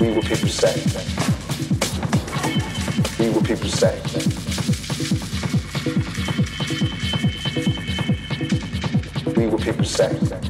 We what people say. We what people say. We what people say.